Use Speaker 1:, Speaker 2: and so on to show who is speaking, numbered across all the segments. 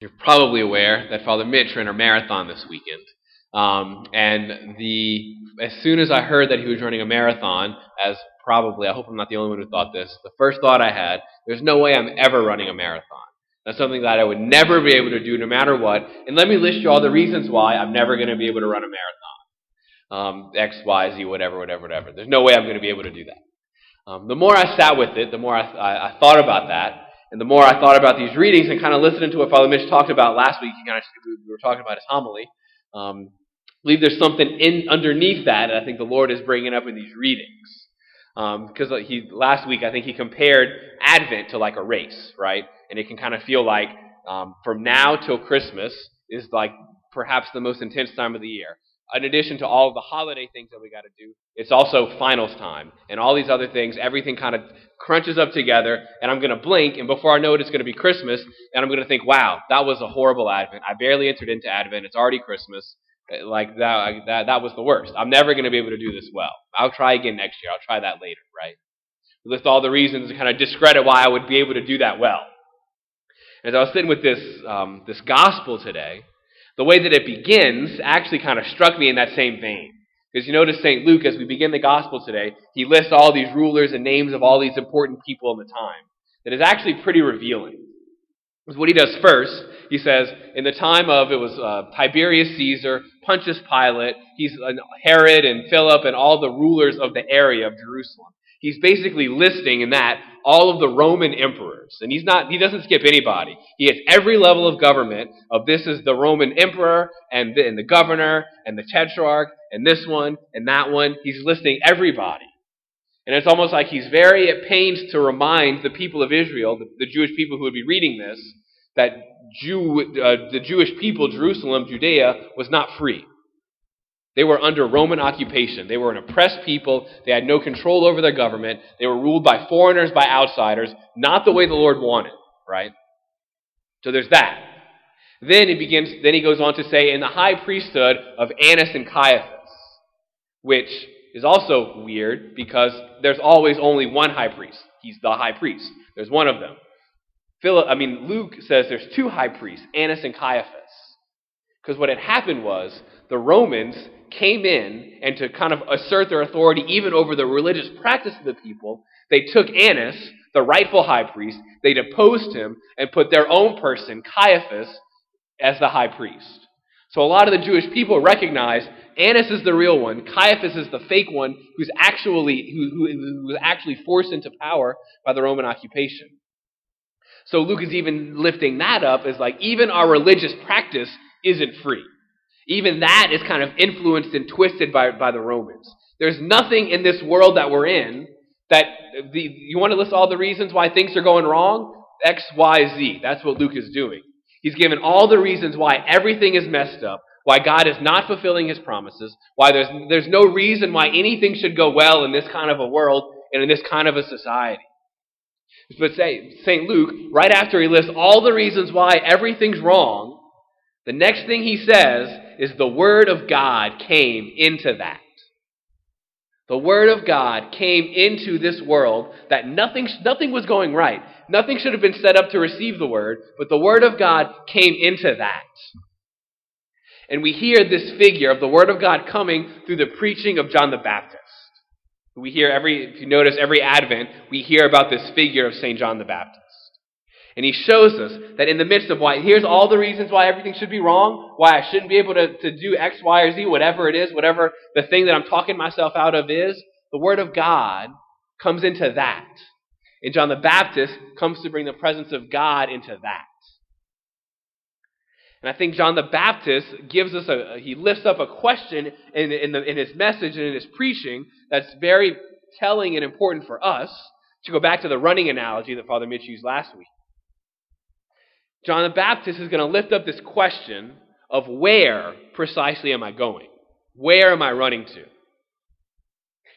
Speaker 1: You're probably aware that Father Mitch ran a marathon this weekend. Um, and the as soon as I heard that he was running a marathon, as probably I hope I'm not the only one who thought this, the first thought I had, there's no way I'm ever running a marathon. That's something that I would never be able to do no matter what. And let me list you all the reasons why I'm never going to be able to run a marathon. Um, X, Y, Z, whatever, whatever, whatever. There's no way I'm going to be able to do that. Um, the more I sat with it, the more I, I, I thought about that, and the more I thought about these readings and kind of listening to what Father Mitch talked about last week, we were talking about his homily, um, I believe there's something in underneath that, and I think the Lord is bringing up in these readings. Because um, he last week, I think he compared Advent to like a race, right? And it can kind of feel like um, from now till Christmas is like perhaps the most intense time of the year in addition to all the holiday things that we got to do, it's also finals time and all these other things. Everything kind of crunches up together, and I'm going to blink, and before I know it, it's going to be Christmas, and I'm going to think, wow, that was a horrible Advent. I barely entered into Advent. It's already Christmas. Like that, that, that was the worst. I'm never going to be able to do this well. I'll try again next year. I'll try that later, right? List all the reasons to kind of discredit why I would be able to do that well. As I was sitting with this um, this gospel today, the way that it begins actually kind of struck me in that same vein. Because you notice St. Luke, as we begin the gospel today, he lists all these rulers and names of all these important people in the time. That is actually pretty revealing. Because what he does first, he says, in the time of, it was uh, Tiberius Caesar, Pontius Pilate, he's uh, Herod and Philip and all the rulers of the area of Jerusalem. He's basically listing in that all of the Roman emperors. And he's not, he doesn't skip anybody. He has every level of government of this is the Roman emperor and the, and the governor and the tetrarch and this one and that one. He's listing everybody. And it's almost like he's very at pains to remind the people of Israel, the, the Jewish people who would be reading this, that Jew, uh, the Jewish people, Jerusalem, Judea, was not free. They were under Roman occupation. They were an oppressed people. They had no control over their government. They were ruled by foreigners, by outsiders, not the way the Lord wanted, right? So there's that. Then he begins, then he goes on to say, in the high priesthood of Annas and Caiaphas, which is also weird because there's always only one high priest. He's the high priest. There's one of them. Philip, I mean, Luke says there's two high priests, Annas and Caiaphas. Because what had happened was the Romans came in and to kind of assert their authority even over the religious practice of the people, they took Annas, the rightful high priest, they deposed him and put their own person, Caiaphas, as the high priest. So a lot of the Jewish people recognized Annas is the real one, Caiaphas is the fake one who's actually who, who, who was actually forced into power by the Roman occupation. So Luke is even lifting that up as like even our religious practice isn't free. Even that is kind of influenced and twisted by, by the Romans. There's nothing in this world that we're in that the, you want to list all the reasons why things are going wrong? X, Y, Z. That's what Luke is doing. He's given all the reasons why everything is messed up, why God is not fulfilling his promises, why there's, there's no reason why anything should go well in this kind of a world and in this kind of a society. But say St. Luke, right after he lists all the reasons why everything's wrong, the next thing he says is the Word of God came into that. The Word of God came into this world that nothing, nothing was going right. Nothing should have been set up to receive the Word, but the Word of God came into that. And we hear this figure of the Word of God coming through the preaching of John the Baptist. We hear every, if you notice, every Advent, we hear about this figure of St. John the Baptist. And he shows us that in the midst of why, here's all the reasons why everything should be wrong, why I shouldn't be able to, to do X, Y, or Z, whatever it is, whatever the thing that I'm talking myself out of is, the Word of God comes into that. And John the Baptist comes to bring the presence of God into that. And I think John the Baptist gives us a, he lifts up a question in, in, the, in his message and in his preaching that's very telling and important for us. To go back to the running analogy that Father Mitch used last week. John the Baptist is going to lift up this question of where precisely am I going? Where am I running to?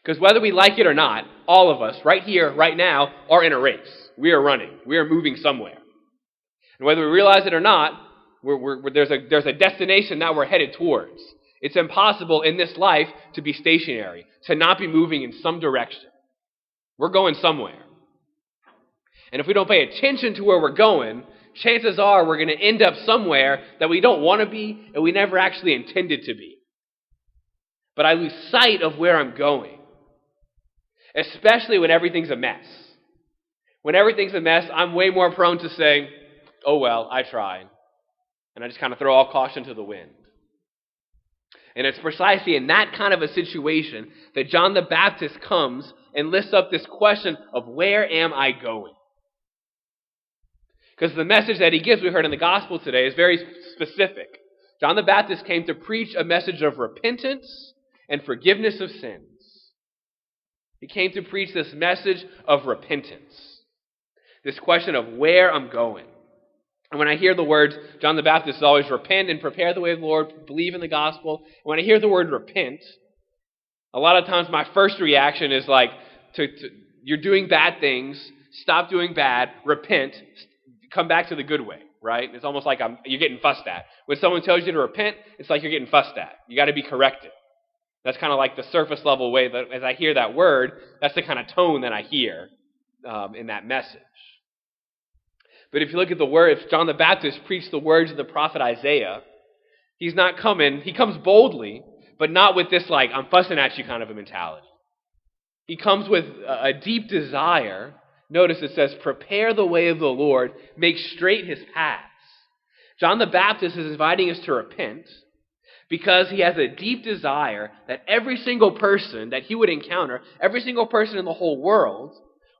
Speaker 1: Because whether we like it or not, all of us, right here, right now, are in a race. We are running. We are moving somewhere. And whether we realize it or not, we're, we're, there's, a, there's a destination that we're headed towards. It's impossible in this life to be stationary, to not be moving in some direction. We're going somewhere. And if we don't pay attention to where we're going, chances are we're going to end up somewhere that we don't want to be and we never actually intended to be. But I lose sight of where I'm going, especially when everything's a mess. When everything's a mess, I'm way more prone to saying, oh well, I tried. And I just kind of throw all caution to the wind. And it's precisely in that kind of a situation that John the Baptist comes and lifts up this question of where am I going? Because the message that he gives, we heard in the gospel today, is very specific. John the Baptist came to preach a message of repentance and forgiveness of sins. He came to preach this message of repentance. This question of where I'm going. And when I hear the words, John the Baptist is always repent and prepare the way of the Lord, believe in the gospel. When I hear the word repent, a lot of times my first reaction is like, to, to, you're doing bad things, stop doing bad, repent, come back to the good way, right? It's almost like I'm, you're getting fussed at. When someone tells you to repent, it's like you're getting fussed at. You got to be corrected. That's kind of like the surface level way that as I hear that word, that's the kind of tone that I hear um, in that message. But if you look at the word, if John the Baptist preached the words of the prophet Isaiah, he's not coming, he comes boldly, but not with this, like, I'm fussing at you kind of a mentality. He comes with a deep desire. Notice it says, Prepare the way of the Lord, make straight his paths. John the Baptist is inviting us to repent because he has a deep desire that every single person that he would encounter, every single person in the whole world,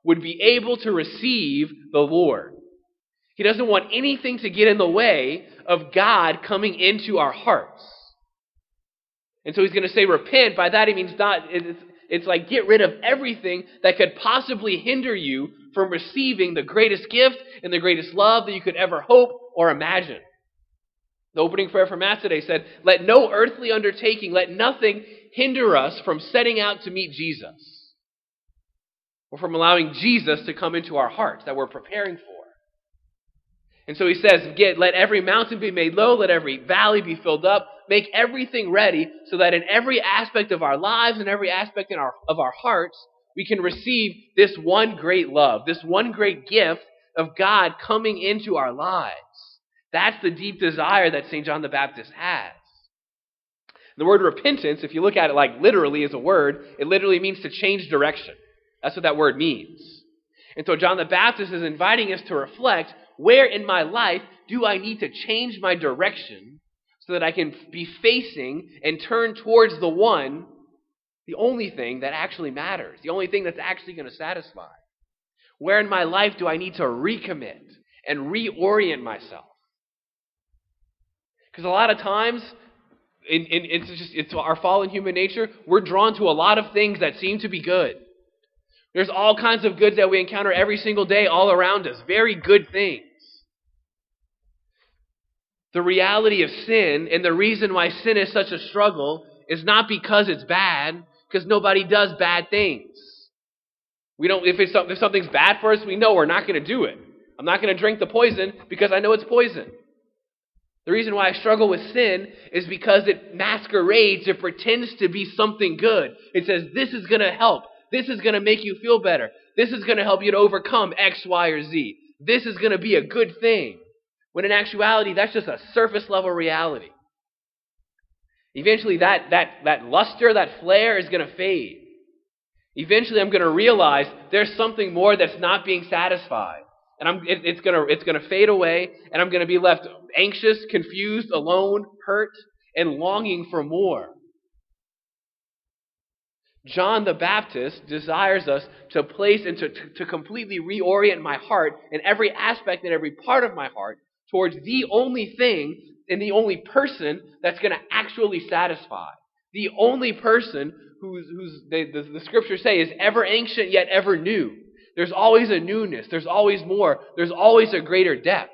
Speaker 1: would be able to receive the Lord. He doesn't want anything to get in the way of God coming into our hearts. And so he's going to say repent. By that he means not, it's, it's like get rid of everything that could possibly hinder you from receiving the greatest gift and the greatest love that you could ever hope or imagine. The opening prayer for Mass today said, Let no earthly undertaking, let nothing hinder us from setting out to meet Jesus. Or from allowing Jesus to come into our hearts that we're preparing for. And so he says, Get, let every mountain be made low, let every valley be filled up, make everything ready so that in every aspect of our lives and every aspect in our, of our hearts, we can receive this one great love, this one great gift of God coming into our lives. That's the deep desire that St. John the Baptist has. The word repentance, if you look at it like literally as a word, it literally means to change direction. That's what that word means. And so John the Baptist is inviting us to reflect where in my life do I need to change my direction so that I can be facing and turn towards the one, the only thing that actually matters, the only thing that's actually going to satisfy? Where in my life do I need to recommit and reorient myself? Because a lot of times, in, in, it's just it's our fallen human nature. We're drawn to a lot of things that seem to be good. There's all kinds of goods that we encounter every single day all around us. Very good things. The reality of sin and the reason why sin is such a struggle is not because it's bad, because nobody does bad things. We don't, if, it's, if something's bad for us, we know we're not going to do it. I'm not going to drink the poison because I know it's poison. The reason why I struggle with sin is because it masquerades, it pretends to be something good. It says, this is going to help. This is going to make you feel better. This is going to help you to overcome X, Y, or Z. This is going to be a good thing. When in actuality, that's just a surface level reality. Eventually, that, that, that luster, that flare is going to fade. Eventually, I'm going to realize there's something more that's not being satisfied. And I'm, it, it's going to it's going to fade away, and I'm going to be left anxious, confused, alone, hurt, and longing for more. John the Baptist desires us to place and to, to, to, completely reorient my heart in every aspect and every part of my heart towards the only thing and the only person that's going to actually satisfy. The only person who's, who's they, the, the scriptures say is ever ancient yet ever new. There's always a newness. There's always more. There's always a greater depth.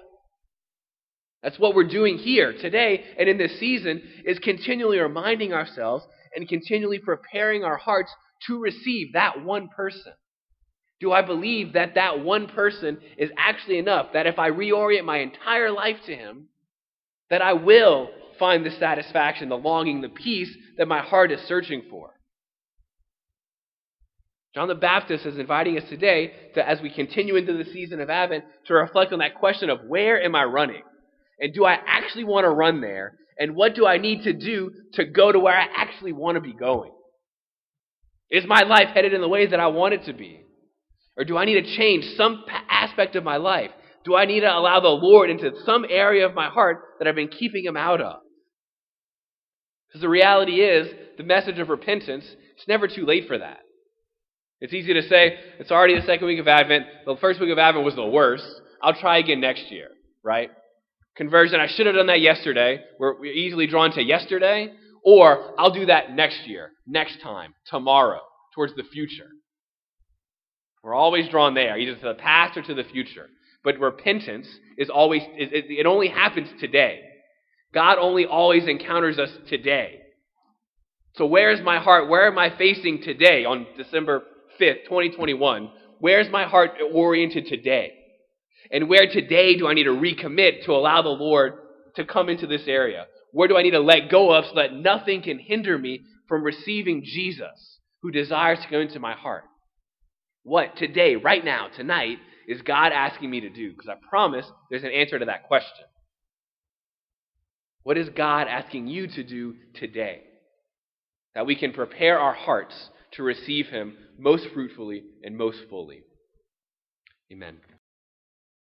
Speaker 1: That's what we're doing here today and in this season is continually reminding ourselves and continually preparing our hearts to receive that one person. Do I believe that that one person is actually enough? That if I reorient my entire life to him, that I will find the satisfaction, the longing, the peace that my heart is searching for? John the Baptist is inviting us today to, as we continue into the season of Advent, to reflect on that question of where am I running? And do I actually want to run there? And what do I need to do to go to where I actually want to be going? Is my life headed in the way that I want it to be? Or do I need to change some aspect of my life? Do I need to allow the Lord into some area of my heart that I've been keeping Him out of? Because the reality is, the message of repentance, it's never too late for that. It's easy to say, it's already the second week of Advent. The first week of Advent was the worst. I'll try again next year, right? Conversion, I should have done that yesterday. We're easily drawn to yesterday. Or I'll do that next year, next time, tomorrow, towards the future. We're always drawn there, either to the past or to the future. But repentance is always, it only happens today. God only always encounters us today. So where's my heart? Where am I facing today on December 5th, 2021? Where's my heart oriented today? And where today do I need to recommit to allow the Lord to come into this area? Where do I need to let go of so that nothing can hinder me from receiving Jesus, who desires to go into my heart? What today, right now, tonight, is God asking me to do? Because I promise there's an answer to that question. What is God asking you to do today? That we can prepare our hearts to receive Him most fruitfully and most fully. Amen.